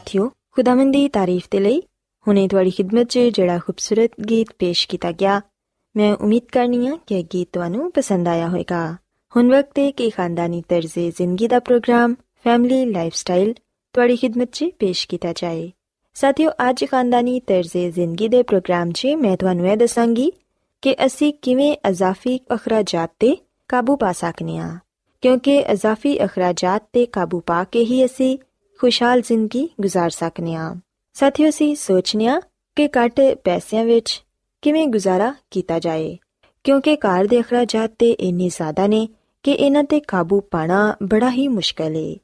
ਸਾਥਿਓ, ਖੁਦਾਵੰਦ ਦੀ ਤਾਰੀਫ ਦੇ ਲਈ ਹੁਣੇ ਤੁਹਾਡੀ ਖਿਦਮਤ 'ਚ ਜਿਹੜਾ ਖੂਬਸੂਰਤ ਗੀਤ ਪੇਸ਼ ਕੀਤਾ ਗਿਆ, ਮੈਂ ਉਮੀਦ ਕਰਨੀ ਆ ਕਿ ਇਹ ਗੀਤ ਤੁਹਾਨੂੰ ਪਸੰਦ ਆਇਆ ਹੋਵੇਗਾ। ਹੁਣ ਵਕਤ ਹੈ ਕਿ ਖਾਨਦਾਨੀ ਤਰਜ਼ੇ ਜ਼ਿੰਦਗੀ ਦਾ ਪ੍ਰੋਗਰਾਮ, ਫੈਮਿਲੀ ਲਾਈਫਸਟਾਈਲ ਤੁਹਾਡੀ ਖਿਦਮਤ 'ਚ ਪੇਸ਼ ਕੀਤਾ ਜਾਏ। ਸਾਥਿਓ, ਅੱਜ ਖਾਨਦਾਨੀ ਤਰਜ਼ੇ ਜ਼ਿੰਦਗੀ ਦੇ ਪ੍ਰੋਗਰਾਮ 'ਚ ਮੈਂ ਤੁਹਾਨੂੰ ਇਹ ਦੱਸਾਂਗੀ ਕਿ ਅਸੀਂ ਕਿਵੇਂ ਅਜ਼ਾਫੀ ਅਖਰਾਜਾਤ ਤੇ ਕਾਬੂ ਪਾ ਸਕਨੇ ਆ ਕਿਉਂਕਿ ਅਜ਼ਾਫੀ ਅਖਰਾਜਾਤ ਤੇ ਕਾਬੂ ਪਾ ਕੇ ਹੀ ਅਸੀਂ ਖੁਸ਼ਹਾਲ ਜ਼ਿੰਦਗੀ گزار ਸਕਨੇ ਆ ਸਾਥੀਓ ਅਸੀਂ ਸੋਚਨੇ ਆ ਕਿ ਘੱਟ ਪੈਸਿਆਂ ਵਿੱਚ ਕਿਵੇਂ ਗੁਜ਼ਾਰਾ ਕੀਤਾ ਜਾਏ ਕਿਉਂਕਿ ਘਰ ਦੇ ਅਖਰਾਜਾਤ ਤੇ ਇੰਨੇ ਜ਼ਿਆਦਾ ਨੇ ਕਿ ਇਹਨਾਂ ਤੇ ਕਾਬੂ ਪਾਣਾ ਬੜਾ ਹੀ ਮੁਸ਼ਕਲ ਹੈ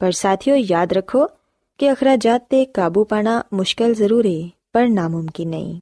ਪਰ ਸਾਥੀਓ ਯਾਦ ਰੱਖੋ ਕਿ ਅਖਰਾਜਾਤ ਤੇ ਕਾਬੂ ਪਾਣਾ ਮੁਸ਼ਕਲ ਜ਼ਰੂਰ ਹੈ ਪਰ ਨਾਮੁਮਕਿਨ ਨਹੀਂ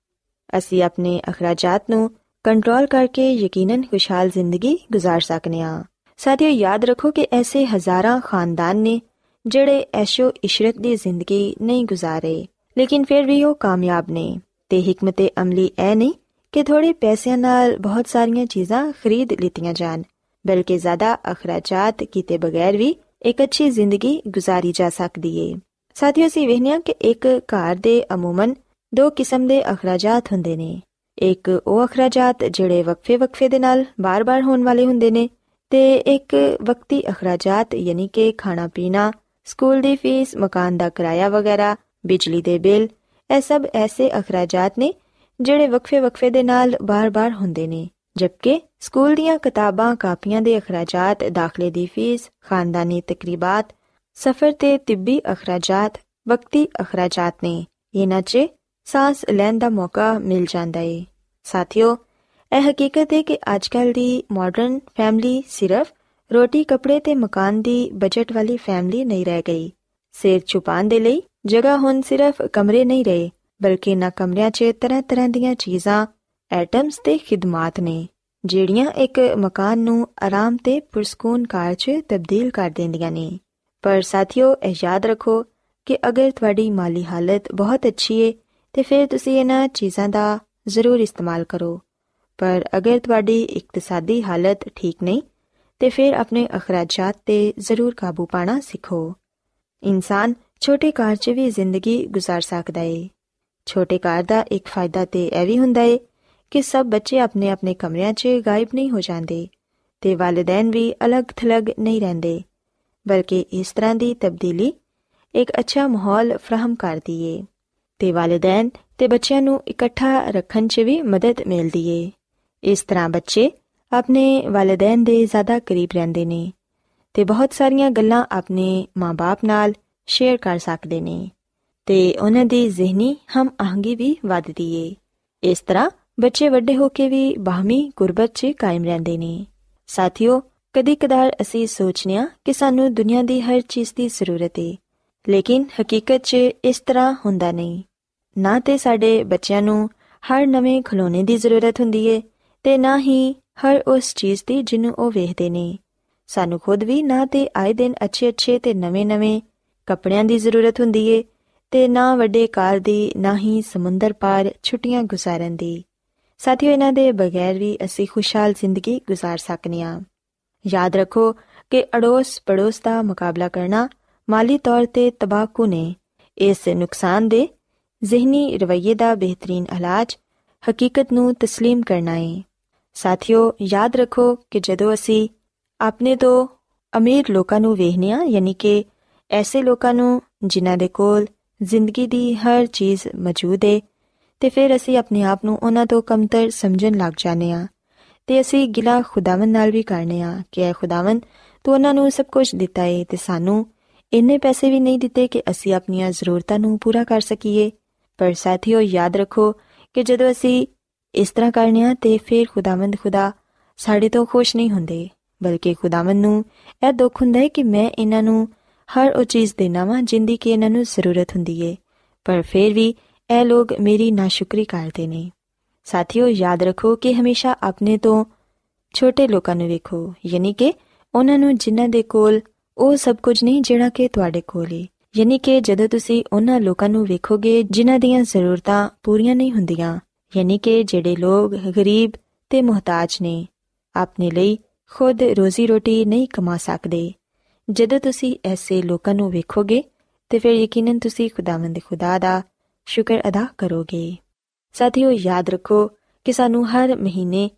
ਅਸੀਂ ਆਪਣੇ ਅਖਰਾਜਾਤ ਨੂੰ ਕੰਟਰੋਲ ਕਰਕੇ ਯਕੀਨਨ ਖੁਸ਼ਹਾਲ ਜ਼ਿੰਦਗੀ گزار ਸਕਨੇ ਆ ਸਾਥੀਓ ਯਾਦ ਰੱਖੋ ਕਿ ਐਸੇ ਹਜ਼ਾਰਾਂ ਖਾਨਦਾਨ ਨੇ ਜਿਹੜੇ ਐਸ਼ੋ ਇਸ਼ਰਤ ਦੀ ਜ਼ਿੰਦਗੀ ਨਹੀਂ ਗੁਜ਼ਾਰੇ ਲੇਕਿਨ ਫਿਰ ਵੀ ਉਹ ਕਾਮਯਾਬ ਨੇ ਤੇ ਹਕਮਤ ਅਮਲੀ ਐ ਨਹੀਂ ਕਿ ਥੋੜੇ ਪੈਸਿਆਂ ਨਾਲ ਬਹੁਤ ਸਾਰੀਆਂ ਚੀਜ਼ਾਂ ਖਰੀਦ ਲਿੱਤੀਆਂ ਜਾਣ ਬਲਕਿ ਜ਼ਿਆਦਾ ਅਖਰਾਜਾਤ ਕੀਤੇ ਬਗੈਰ ਵੀ ਇੱਕ ਅੱਛੀ ਜ਼ਿੰਦਗੀ گزارੀ ਜਾ ਸਕਦੀ ਏ ਸਾਥੀਓ ਅਸੀਂ ਵੇਖਿਆ ਕਿ ਇੱਕ ਘਰ ਦੇ ਅਮੂਮਨ ਦੋ ਕਿਸਮ ਦੇ ਅਖਰਾਜਾਤ ਹੁੰਦੇ ਨੇ ਇੱਕ ਉਹ ਅਖਰਾਜਾਤ ਜਿਹੜੇ ਵਕਫੇ-ਵਕਫੇ ਦੇ ਨਾਲ ਬਾਰ-ਬਾਰ ਹੋਣ ਵਾਲੇ ਹੁੰਦੇ ਨੇ ਤੇ ਇੱਕ ਵਕਤੀ ਅਖਰਾਜਾਤ ਯਾਨੀ ਕਿ ਖਾਣਾ ਪੀਣਾ ਸਕੂਲ ਦੀ ਫੀਸ, ਮਕਾਨ ਦਾ ਕਿਰਾਇਆ ਵਗੈਰਾ, ਬਿਜਲੀ ਦੇ ਬਿੱਲ, ਇਹ ਸਭ ਐਸੇ ਅਖਰਾਜਾਤ ਨੇ ਜਿਹੜੇ ਵਕਫੇ-ਵਕਫੇ ਦੇ ਨਾਲ ਬਾਰ-ਬਾਰ ਹੁੰਦੇ ਨੇ। ਜਦਕਿ ਸਕੂਲ ਦੀਆਂ ਕਿਤਾਬਾਂ, ਕਾਪੀਆਂ ਦੇ ਅਖਰਾਜਾਤ, ਦਾਖਲੇ ਦੀ ਫੀਸ, ਖਾਨਦਾਨੀ ਤਕਰੀਬਾਤ, ਸਫ਼ਰ ਤੇ ਤਿੱਬੀ ਅਖਰਾਜਾਤ, ਵਕਤੀ ਅਖਰਾਜਾਤ ਨੇ। ਇਹਨਾਂ 'ਚ ਸਾਹ ਲੈਣ ਦਾ ਮੌਕਾ ਮਿਲ ਜਾਂਦਾ ਏ। ਸਾਥੀਓ, ਇਹ ਹਕੀਕਤ ਹੈ ਕਿ ਅੱਜਕੱਲ ਦੀ ਮਾਡਰਨ ਫੈਮਿਲੀ ਸਿਰਫ ਰੋਟੀ, ਕੱਪੜੇ ਤੇ ਮਕਾਨ ਦੀ ਬਜਟ ਵਾਲੀ ਫੈਮਿਲੀ ਨਹੀਂ ਰਹਿ ਗਈ। ਸਿਰ ਛੁਪਾਉਣ ਦੇ ਲਈ ਜਗ੍ਹਾ ਹੁਣ ਸਿਰਫ ਕਮਰੇ ਨਹੀਂ ਰਹੇ, ਬਲਕਿ ਨਾ ਕਮਰਿਆਂ 'ਚ ਤਰ੍ਹਾਂ-ਤਰ੍ਹਾਂ ਦੀਆਂ ਚੀਜ਼ਾਂ ਐਟਮਸ ਤੇ ਖਿਦਮਤ ਨੇ, ਜਿਹੜੀਆਂ ਇੱਕ ਮਕਾਨ ਨੂੰ ਆਰਾਮ ਤੇ ਪੁਰਸਕੂਨ ਕਾਰ 'ਚ ਤਬਦੀਲ ਕਰ ਦਿੰਦੀਆਂ ਨੇ। ਪਰ ਸਾਥੀਓ, ਇਹ ਯਾਦ ਰੱਖੋ ਕਿ ਅਗਰ ਤੁਹਾਡੀ ਮਾਲੀ ਹਾਲਤ ਬਹੁਤ ਅੱਛੀ ਹੈ ਤੇ ਫਿਰ ਤੁਸੀਂ ਇਹਨਾਂ ਚੀਜ਼ਾਂ ਦਾ ਜ਼ਰੂਰ ਇਸਤੇਮਾਲ ਕਰੋ। ਪਰ ਅਗਰ ਤੁਹਾਡੀ ਇਕਤਸਾਦੀ ਹਾਲਤ ਠੀਕ ਨਹੀਂ ਤੇ ਫਿਰ ਆਪਣੇ ਅਖਰਾਜਾਤ ਤੇ ਜ਼ਰੂਰ ਕਾਬੂ ਪਾਣਾ ਸਿੱਖੋ ਇਨਸਾਨ ਛੋਟੇ ਘਰ 'ਚ ਵੀ ਜ਼ਿੰਦਗੀ گزار ਸਕਦਾ ਏ ਛੋਟੇ ਘਰ ਦਾ ਇੱਕ ਫਾਇਦਾ ਤੇ ਇਹ ਵੀ ਹੁੰਦਾ ਏ ਕਿ ਸਭ ਬੱਚੇ ਆਪਣੇ ਆਪਣੇ ਕਮਰਿਆਂ 'ਚ ਗਾਇਬ ਨਹੀਂ ਹੋ ਜਾਂਦੇ ਤੇ ਵਾਲਿਦੈਨ ਵੀ ਅਲੱਗ-ਥਲੱਗ ਨਹੀਂ ਰਹਿੰਦੇ ਬਲਕਿ ਇਸ ਤਰ੍ਹਾਂ ਦੀ ਤਬਦੀਲੀ ਇੱਕ ਅੱਛਾ ਮਾਹੌਲ ਫਰਾਹਮ ਕਰਦੀ ਏ ਤੇ ਵਾਲਿਦੈਨ ਤੇ ਬੱਚਿਆਂ ਨੂੰ ਇਕੱਠਾ ਰੱਖਣ 'ਚ ਵੀ ਮਦਦ ਮਿਲਦੀ ਏ ਇਸ ਤਰ੍ਹਾਂ ਬੱਚੇ ਆਪਣੇ ਵਾਲਿਦੈਨ ਦੇ ਜ਼ਿਆਦਾ ਕਰੀਬ ਰਹਿੰਦੇ ਨੇ ਤੇ ਬਹੁਤ ਸਾਰੀਆਂ ਗੱਲਾਂ ਆਪਣੇ ਮਾਪੇ ਨਾਲ ਸ਼ੇਅਰ ਕਰ ਸਕਦੇ ਨੇ ਤੇ ਉਹਨਾਂ ਦੀ ਜ਼ਿਹਨੀ ਹਮ ਆਹੰਗੀ ਵੀ ਵਧਦੀ ਏ। ਇਸ ਤਰ੍ਹਾਂ ਬੱਚੇ ਵੱਡੇ ਹੋ ਕੇ ਵੀ ਬਾਹਮੀ ਗੁਰਬਤ 'ਚ ਕਾਇਮ ਰਹਿੰਦੇ ਨੇ। ਸਾਥੀਓ ਕਦੀ ਕਦਾਰ ਅਸੀਂ ਸੋਚਨੇ ਆ ਕਿ ਸਾਨੂੰ ਦੁਨੀਆ ਦੀ ਹਰ ਚੀਜ਼ ਦੀ ਜ਼ਰੂਰਤ ਏ, ਲੇਕਿਨ ਹਕੀਕਤ 'ਚ ਇਸ ਤਰ੍ਹਾਂ ਹੁੰਦਾ ਨਹੀਂ। ਨਾ ਤੇ ਸਾਡੇ ਬੱਚਿਆਂ ਨੂੰ ਹਰ ਨਵੇਂ ਖਿਡੌਣੇ ਦੀ ਜ਼ਰੂਰਤ ਹੁੰਦੀ ਏ ਤੇ ਨਾ ਹੀ ਹਰ ਉਸ ਚੀਜ਼ ਦੀ ਜਿਹਨੂੰ ਉਹ ਵੇਖਦੇ ਨੇ ਸਾਨੂੰ ਖੁਦ ਵੀ ਨਾ ਤੇ ਆਏ ਦਿਨ ਅੱਛੇ-ਅੱਛੇ ਤੇ ਨਵੇਂ-ਨਵੇਂ ਕੱਪੜਿਆਂ ਦੀ ਜ਼ਰੂਰਤ ਹੁੰਦੀ ਏ ਤੇ ਨਾ ਵੱਡੇ ਕਾਰ ਦੀ ਨਾ ਹੀ ਸਮੁੰਦਰ ਪਾਰ ਛੁੱਟੀਆਂ ਗੁਜ਼ਾਰਨ ਦੀ ਸਾਥੀਓ ਇਹਨਾਂ ਦੇ ਬਗੈਰ ਵੀ ਅਸੀਂ ਖੁਸ਼ਹਾਲ ਜ਼ਿੰਦਗੀ گزار ਸਕਨੇ ਆ ਯਾਦ ਰੱਖੋ ਕਿ ਅੜੋਸ ਪੜੋਸ ਦਾ ਮੁਕਾਬਲਾ ਕਰਨਾ ਮਾਲੀ ਤੌਰ ਤੇ ਤਬਾਕੂ ਨੇ ਇਸ ਨੁਕਸਾਨ ਦੇ ਜ਼ਿਹਨੀ ਰਵਈਏ ਦਾ ਬਿਹਤਰੀਨ ਇਲਾਜ ਹਕੀਕਤ ਨੂੰ تسلیم ਕਰਨਾ ਹੈ ਸਾਥੀਓ, ਯਾਦ ਰੱਖੋ ਕਿ ਜਦੋਂ ਅਸੀਂ ਆਪਣੇ ਤੋਂ ਅਮੀਰ ਲੋਕਾਂ ਨੂੰ ਵੇਖਨੇ ਆ ਯਾਨੀ ਕਿ ਐਸੇ ਲੋਕਾਂ ਨੂੰ ਜਿਨ੍ਹਾਂ ਦੇ ਕੋਲ ਜ਼ਿੰਦਗੀ ਦੀ ਹਰ ਚੀਜ਼ ਮੌਜੂਦ ਹੈ ਤੇ ਫਿਰ ਅਸੀਂ ਆਪਣੇ ਆਪ ਨੂੰ ਉਹਨਾਂ ਤੋਂ ਕਮਤਰ ਸਮਝਣ ਲੱਗ ਜਾਂਦੇ ਆ ਤੇ ਅਸੀਂ ਗਿਲਾ ਖੁਦਾਵੰਦ ਨਾਲ ਵੀ ਕਰਨੇ ਆ ਕਿ ਐ ਖੁਦਾਵੰਦ, ਤੂੰ ਉਹਨਾਂ ਨੂੰ ਸਭ ਕੁਝ ਦਿੱਤਾ ਏ ਤੇ ਸਾਨੂੰ ਇੰਨੇ ਪੈਸੇ ਵੀ ਨਹੀਂ ਦਿੱਤੇ ਕਿ ਅਸੀਂ ਆਪਣੀਆਂ ਜ਼ਰੂਰਤਾਂ ਨੂੰ ਪੂਰਾ ਕਰ ਸਕੀਏ। ਪਰ ਸਾਥੀਓ, ਯਾਦ ਰੱਖੋ ਕਿ ਜਦੋਂ ਅਸੀਂ ਇਸ ਤਰ੍ਹਾਂ ਕਰਨੇ ਆ ਤੇ ਫਿਰ ਖੁਦਾਵੰਦ ਖੁਦਾ ਸਾਡੇ ਤੋਂ ਖੁਸ਼ ਨਹੀਂ ਹੁੰਦੇ, ਬਲਕਿ ਖੁਦਾਵੰਦ ਨੂੰ ਇਹ ਦੁੱਖ ਹੁੰਦਾ ਹੈ ਕਿ ਮੈਂ ਇਹਨਾਂ ਨੂੰ ਹਰ ਉਹ ਚੀਜ਼ ਦੇਣਾ ਵਾਂ ਜਿੰਦੀ ਕਿ ਇਹਨਾਂ ਨੂੰ ਜ਼ਰੂਰਤ ਹੁੰਦੀ ਏ। ਪਰ ਫਿਰ ਵੀ ਇਹ ਲੋਕ ਮੇਰੀ ਨਾਸ਼ੁਕਰੀ ਕਰਦੇ ਨੇ। ਸਾਥੀਓ, ਯਾਦ ਰੱਖੋ ਕਿ ਹਮੇਸ਼ਾ ਆਪਣੇ ਤੋਂ ਛੋਟੇ ਲੋਕਾਂ ਨੂੰ ਵੇਖੋ, ਯਾਨੀ ਕਿ ਉਹਨਾਂ ਨੂੰ ਜਿਨ੍ਹਾਂ ਦੇ ਕੋਲ ਉਹ ਸਭ ਕੁਝ ਨਹੀਂ ਜਿਹੜਾ ਕਿ ਤੁਹਾਡੇ ਕੋਲ ਏ। ਯਾਨੀ ਕਿ ਜਦੋਂ ਤੁਸੀਂ ਉਹਨਾਂ ਲੋਕਾਂ ਨੂੰ ਵੇਖੋਗੇ ਜਿਨ੍ਹਾਂ ਦੀਆਂ ਜ਼ਰੂਰਤਾਂ ਪੂਰੀਆਂ ਨਹੀਂ ਹੁੰਦੀਆਂ ਯਾਨੀ ਕਿ ਜਿਹੜੇ ਲੋਕ ਗਰੀਬ ਤੇ ਮੁਹਤਾਜ ਨੇ, ਆਪਣੇ ਲਈ ਖੁਦ ਰੋਜ਼ੀ ਰੋਟੀ ਨਹੀਂ ਕਮਾ ਸਕਦੇ। ਜਦੋਂ ਤੁਸੀਂ ਐਸੇ ਲੋਕਾਂ ਨੂੰ ਵੇਖੋਗੇ, ਤੇ ਫਿਰ ਯਕੀਨਨ ਤੁਸੀਂ ਖੁਦਾਵੰਦ ਖੁਦਾ ਦਾ ਸ਼ੁਕਰ ਅਦਾ ਕਰੋਗੇ। ਸਾਥੀਓ, ਯਾਦ ਰੱਖੋ ਕਿ ਸਾਨੂੰ ਹਰ ਮਹੀਨੇ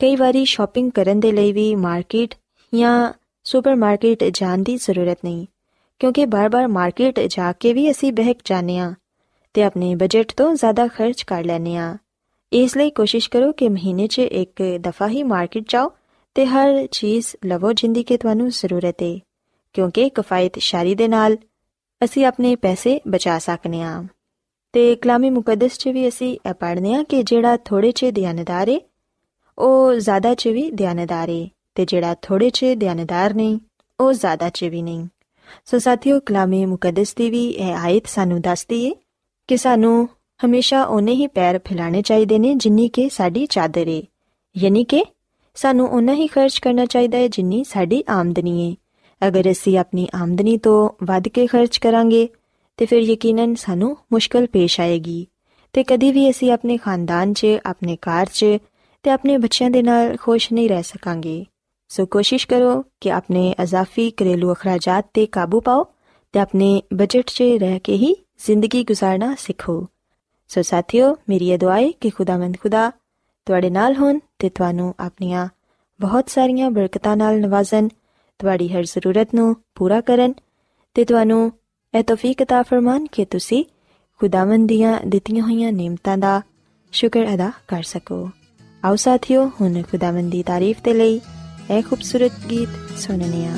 ਕਈ ਵਾਰੀ ਸ਼ਾਪਿੰਗ ਕਰਨ ਦੇ ਲਈ ਵੀ ਮਾਰਕੀਟ ਜਾਂ ਸੁਪਰਮਾਰਕਟ ਜਾਣ ਦੀ ਜ਼ਰੂਰਤ ਨਹੀਂ, ਕਿਉਂਕਿ ਬਾਰ-ਬਾਰ ਮਾਰਕੀਟ ਜਾ ਕੇ ਵੀ ਅਸੀਂ ਬਹਿਕ ਜਾਂਦੇ ਆ ਤੇ ਆਪਣੇ ਬਜਟ ਤੋਂ ਜ਼ਿਆਦਾ ਖਰਚ ਕਰ ਲੈਨੇ ਆ ਇਸ ਲਈ ਕੋਸ਼ਿਸ਼ ਕਰੋ ਕਿ ਮਹੀਨੇ 'ਚ ਇੱਕ ਦਫਾ ਹੀ ਮਾਰਕੀਟ ਜਾਓ ਤੇ ਹਰ ਚੀਜ਼ ਲਵੋ ਜਿੰਦੀ ਕਿ ਤੁਹਾਨੂੰ ਜ਼ਰੂਰਤ ਹੈ ਕਿਉਂਕਿ ਕਿਫਾਇਤ ਸ਼ਾਰੀ ਦੇ ਨਾਲ ਅਸੀਂ ਆਪਣੇ ਪੈਸੇ ਬਚਾ ਸਕਨੇ ਆ। ਤੇ ਕਲਾਮੀ ਮੁਕੱਦਸ 'ਚ ਵੀ ਅਸੀਂ ਇਹ ਪੜ੍ਹਨੇ ਆ ਕਿ ਜਿਹੜਾ ਥੋੜੇ 'ਚ ਧਿਆਨਦਾਰ ਏ, ਉਹ ਜ਼ਿਆਦਾ 'ਚ ਵੀ ਧਿਆਨਦਾਰ ਏ ਤੇ ਜਿਹੜਾ ਥੋੜੇ 'ਚ ਧਿਆਨਦਾਰ ਨਹੀਂ, ਉਹ ਜ਼ਿਆਦਾ 'ਚ ਵੀ ਨਹੀਂ। ਸੋ ਸਾਥੀਓ ਕਲਾਮੀ ਮੁਕੱਦਸ ਦੀ ਵੀ ਇਹ ਆਇਤ ਸਾਨੂੰ ਦੱਸਦੀ ਏ ਕਿ ਸਾਨੂੰ ਹਮੇਸ਼ਾ ਉਹਨੇ ਹੀ ਪੈਰ ਫੈਲਾਣੇ ਚਾਹੀਦੇ ਨੇ ਜਿੰਨੀ ਕਿ ਸਾਡੀ ਚਾਦਰ ਏ। ਯਾਨੀ ਕਿ ਸਾਨੂੰ ਉਹਨਾਂ ਹੀ ਖਰਚ ਕਰਨਾ ਚਾਹੀਦਾ ਹੈ ਜਿੰਨੀ ਸਾਡੀ ਆਮਦਨੀ ਏ। ਅਗਰ ਅਸੀਂ ਆਪਣੀ ਆਮਦਨੀ ਤੋਂ ਵੱਧ ਕੇ ਖਰਚ ਕਰਾਂਗੇ, ਤੇ ਫਿਰ ਯਕੀਨਨ ਸਾਨੂੰ ਮੁਸ਼ਕਲ ਪੇਸ਼ ਆਏਗੀ। ਤੇ ਕਦੀ ਵੀ ਅਸੀਂ ਆਪਣੇ ਖਾਨਦਾਨ 'ਚ, ਆਪਣੇ ਘਰ 'ਚ ਤੇ ਆਪਣੇ ਬੱਚਿਆਂ ਦੇ ਨਾਲ ਖੁਸ਼ ਨਹੀਂ ਰਹਿ ਸਕਾਂਗੇ। ਸੋ ਕੋਸ਼ਿਸ਼ ਕਰੋ ਕਿ ਆਪਣੇ ਅਜ਼ਾਫੀ ਘਰੇਲੂ ਅਖਰਾਜਾਤ ਤੇ ਕਾਬੂ ਪਾਓ ਤੇ ਆਪਣੇ ਬਜਟ 'ਚ ਰਹਿ ਕੇ ਹੀ ਜ਼ਿੰਦਗੀ گزارਣਾ ਸਿੱਖੋ। ਸੋ ਸਾਥੀਓ ਮੇਰੀ ਇਹ ਦੁਆ ਹੈ ਕਿ ਖੁਦਾਵੰਦ ਖੁਦਾ ਤੁਹਾਡੇ ਨਾਲ ਹੋਣ ਤੇ ਤੁਹਾਨੂੰ ਆਪਣੀਆਂ ਬਹੁਤ ਸਾਰੀਆਂ ਬਰਕਤਾਂ ਨਾਲ ਨਵਾਜ਼ਨ ਤੁਹਾਡੀ ਹਰ ਜ਼ਰੂਰਤ ਨੂੰ ਪੂਰਾ ਕਰਨ ਤੇ ਤੁਹਾਨੂੰ ਇਹ ਤੌਫੀਕ عطا ਫਰਮਾਨ ਕਿ ਤੁਸੀਂ ਖੁਦਾਵੰਦ ਦੀਆਂ ਦਿੱਤੀਆਂ ਹੋਈਆਂ ਨੇਮਤਾਂ ਦਾ ਸ਼ੁਕਰ ਅਦਾ ਕਰ ਸਕੋ ਆਓ ਸਾਥੀਓ ਹੁਣ ਖੁਦਾਵੰਦ ਦੀ ਤਾਰੀਫ ਤੇ ਲਈ ਇਹ ਖੂਬਸੂਰਤ ਗੀਤ ਸੁਣਨੇ ਆ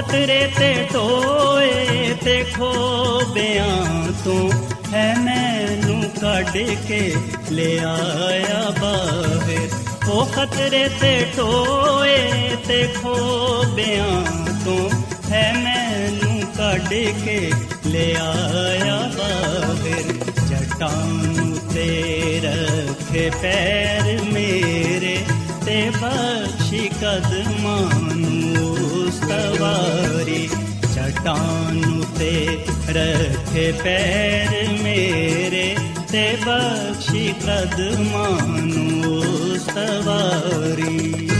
ਖਤਰੇ ਤੇ ਟੋਏ ਤੇ ਖੋਬਿਆਂ ਤੋਂ ਹੈ ਮੈਨੂੰ ਕੱਢ ਕੇ ਲੈ ਆਇਆ ਬਾਹਰ। ਉਹ ਖਤਰੇ ਤੇ ਟੋਏ ਤੇ ਖੋਬਿਆਂ ਤੋਂ ਹੈ ਮੈਨੂੰ ਕੱਢ ਕੇ ਲੈ ਆਇਆ ਬਾਹਰ। ਜਟਾਂ ਤੇ ਰੱਖੇ ਪੈਰ ਮੇਰੇ ਤੇ ਬਖਸ਼ੀ ਕਦਮਾਂ ਨੂੰ सवारी चटानु ते रख पैर मेरे ते बक्षिपद सवारी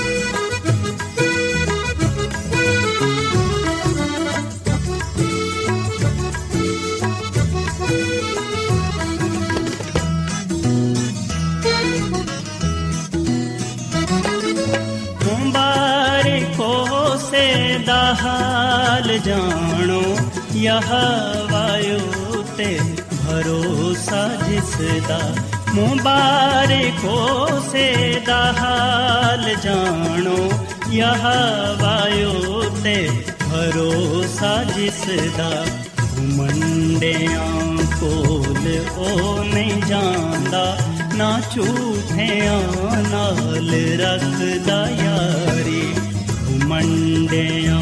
ਜਾਣੋ, ਯਹ ਵਾਯੂ ਤੇ ਭਰੋਸਾ ਜਿਸ ਦਾ ਮੁਬਾਰਕੋ ਸੇ ਦਾ ਹਾਲ ਜਾਣੋ। ਯਹ ਵਾਯੂ ਤੇ ਭਰੋਸਾ ਜਿਸ ਦਾ ਮੰਡਿਆਂ ਕੋਲ ਉਹ ਨਹੀਂ ਜਾਂਦਾ। ਨਾ ਝੂਠਿਆਂ ਨਾਲ ਰੱਖਦਾ ਯਾਰੀ ਮੰਡਿਆਂ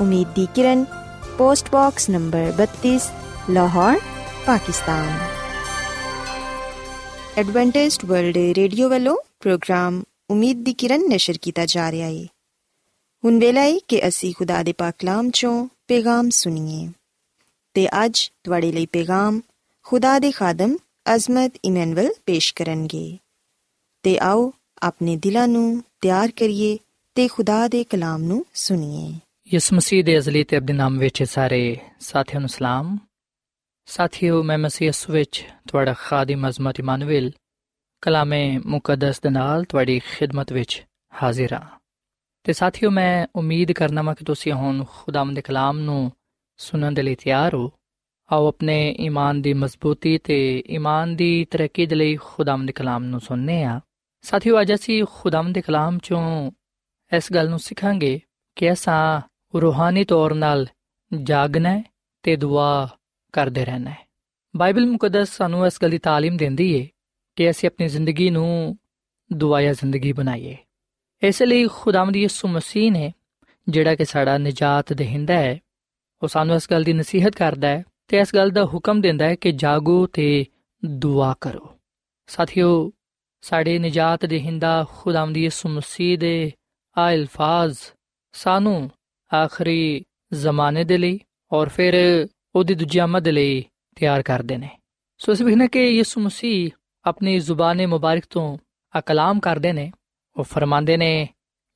ਉਮੀਦ ਦੀ ਕਿਰਨ post box number 32 Lahore Pakistan Adventist World Radio ਵੱਲੋਂ ਪ੍ਰੋਗਰਾਮ ਉਮੀਦ ਦੀ ਕਿਰਨ ਨਿਸ਼ਰ ਕੀਤਾ ਜਾ ਰਿਹਾ ਹੈ ਹੁਣ ਵੇਲਾ ਹੈ ਕਿ ਅਸੀਂ ਖੁਦਾ ਦੇ ਪਾਕ ਕਲਾਮ ਚੋਂ ਪੈਗਾਮ ਸੁਣੀਏ ਤੇ ਅੱਜ ਤੁਹਾਡੇ ਲਈ ਪੈਗਾਮ ਖੁਦਾ ਦੇ ਖਾਦਮ ਅਜ਼ਮਤ ਇਮਨੁਅਲ ਪੇਸ਼ ਕਰਨਗੇ ਤੇ ਆਓ ਆਪਣੇ ਦਿਲਾਂ ਨੂੰ ਤਿਆਰ ਕਰੀਏ ਤੇ ਖੁਦਾ ਦੇ ਕਲਾਮ ਨੂੰ ਸੁਣੀਏ ਯਿਸੂ ਮਸੀਹ ਦੇ ਅਜ਼ਲੀ ਤੇ ਅਬਦੀ ਨਾਮ ਵਿੱਚ ਸਾਰੇ ਸਾਥੀਆਂ ਨੂੰ ਸਲਾਮ। ਸਾਥੀਓ, ਮੈਂ ਮਸੀਹ ਯਿਸੂ ਵਿੱਚ ਤੁਹਾਡਾ ਖਾਦਮ ਅਜ਼ਮਤ ਇਮਾਨੁਅਲ ਕਲਾਮੇ ਮੁਕੱਦਸ ਦੇ ਨਾਲ ਤੁਹਾਡੀ ਖਿਦਮਤ ਵਿੱਚ ਹਾਜ਼ਰ ਹਾਂ। ਤੇ ਸਾਥੀਓ, ਮੈਂ ਉਮੀਦ ਕਰਨਾ ਮੈਂ ਕਿ ਤੁਸੀਂ ਹੁਣ ਖੁਦਾਵੰਦ ਦੇ ਕਲਾਮ ਨੂੰ ਸੁਣਨ ਦੇ ਲਈ ਤਿਆਰ ਹੋ। ਆਓ ਆਪਣੇ ਈਮਾਨ ਦੀ ਮਜ਼ਬੂਤੀ ਤੇ ਈਮਾਨ ਦੀ ਤਰੱਕੀ ਦੇ ਲਈ ਖੁਦਾਵੰਦ ਦੇ ਕਲਾਮ ਨੂੰ ਸੁਣਨੇ ਆ ਸਾਥੀਓ, ਅੱਜ ਅਸੀਂ ਖੁਦਾਵੰਦ ਦੇ ਕਲਾਮ ਚੋਂ ਇਸ ਗੱਲ ਨੂੰ ਸਿੱਖਾਂਗੇ ਕਿ ਅਸਾਂ ਰੂਹਾਨੀ ਤੌਰ ਨਾਲ ਜਾਗਣਾ ਹੈ ਤੇ ਦੁਆ ਕਰਦੇ ਰਹਿਣਾ ਹੈ ਬਾਈਬਲ ਮੁਕੱਦਸ ਸਾਨੂੰ ਇਸ ਗੱਲ ਦੀ تعلیم ਦਿੰਦੀ ਹੈ ਕਿ ਅਸੀਂ ਆਪਣੀ ਜ਼ਿੰਦਗੀ ਨੂੰ ਦੁਆਇਆ ਜ਼ਿੰਦਗੀ ਬਣਾਈਏ ਇਸ ਲਈ ਖੁਦਾਵੰਦ ਯਿਸੂ ਮਸੀਹ ਨੇ ਜਿਹੜਾ ਕਿ ਸਾਡਾ ਨਜਾਤ ਦੇਹਿੰਦਾ ਹੈ ਉਹ ਸਾਨੂੰ ਇਸ ਗੱਲ ਦੀ ਨਸੀਹਤ ਕਰਦਾ ਹੈ ਤੇ ਇਸ ਗੱਲ ਦਾ ਹੁਕਮ ਦਿੰਦਾ ਹੈ ਕਿ ਜਾਗੋ ਤੇ ਦੁਆ ਕਰੋ ਸਾਥੀਓ ਸਾਡੇ ਨਜਾਤ ਦੇਹਿੰਦਾ ਖੁਦਾਵੰਦ ਯਿਸੂ ਮਸੀਹ ਦੇ ਆ ਅਲਫਾਜ਼ ਸਾਨੂੰ ਆਖਰੀ ਜ਼ਮਾਨੇ ਦੇ ਲਈ ਔਰ ਫਿਰ ਉਹਦੀ ਦੂਜੀ ਆਮਦ ਲਈ ਤਿਆਰ ਕਰਦੇ ਨੇ। ਸੋ ਅਸੀਂ ਵੇਖਨੇ ਕਿ ਯਿਸੂ ਮਸੀਹ ਆਪਣੀ ਜ਼ੁਬਾਨ ਮੁਬਾਰਕ ਤੋਂ ਆ ਕਲਾਮ ਕਰਦੇ ਨੇ। ਉਹ ਫਰਮਾਉਂਦੇ ਨੇ,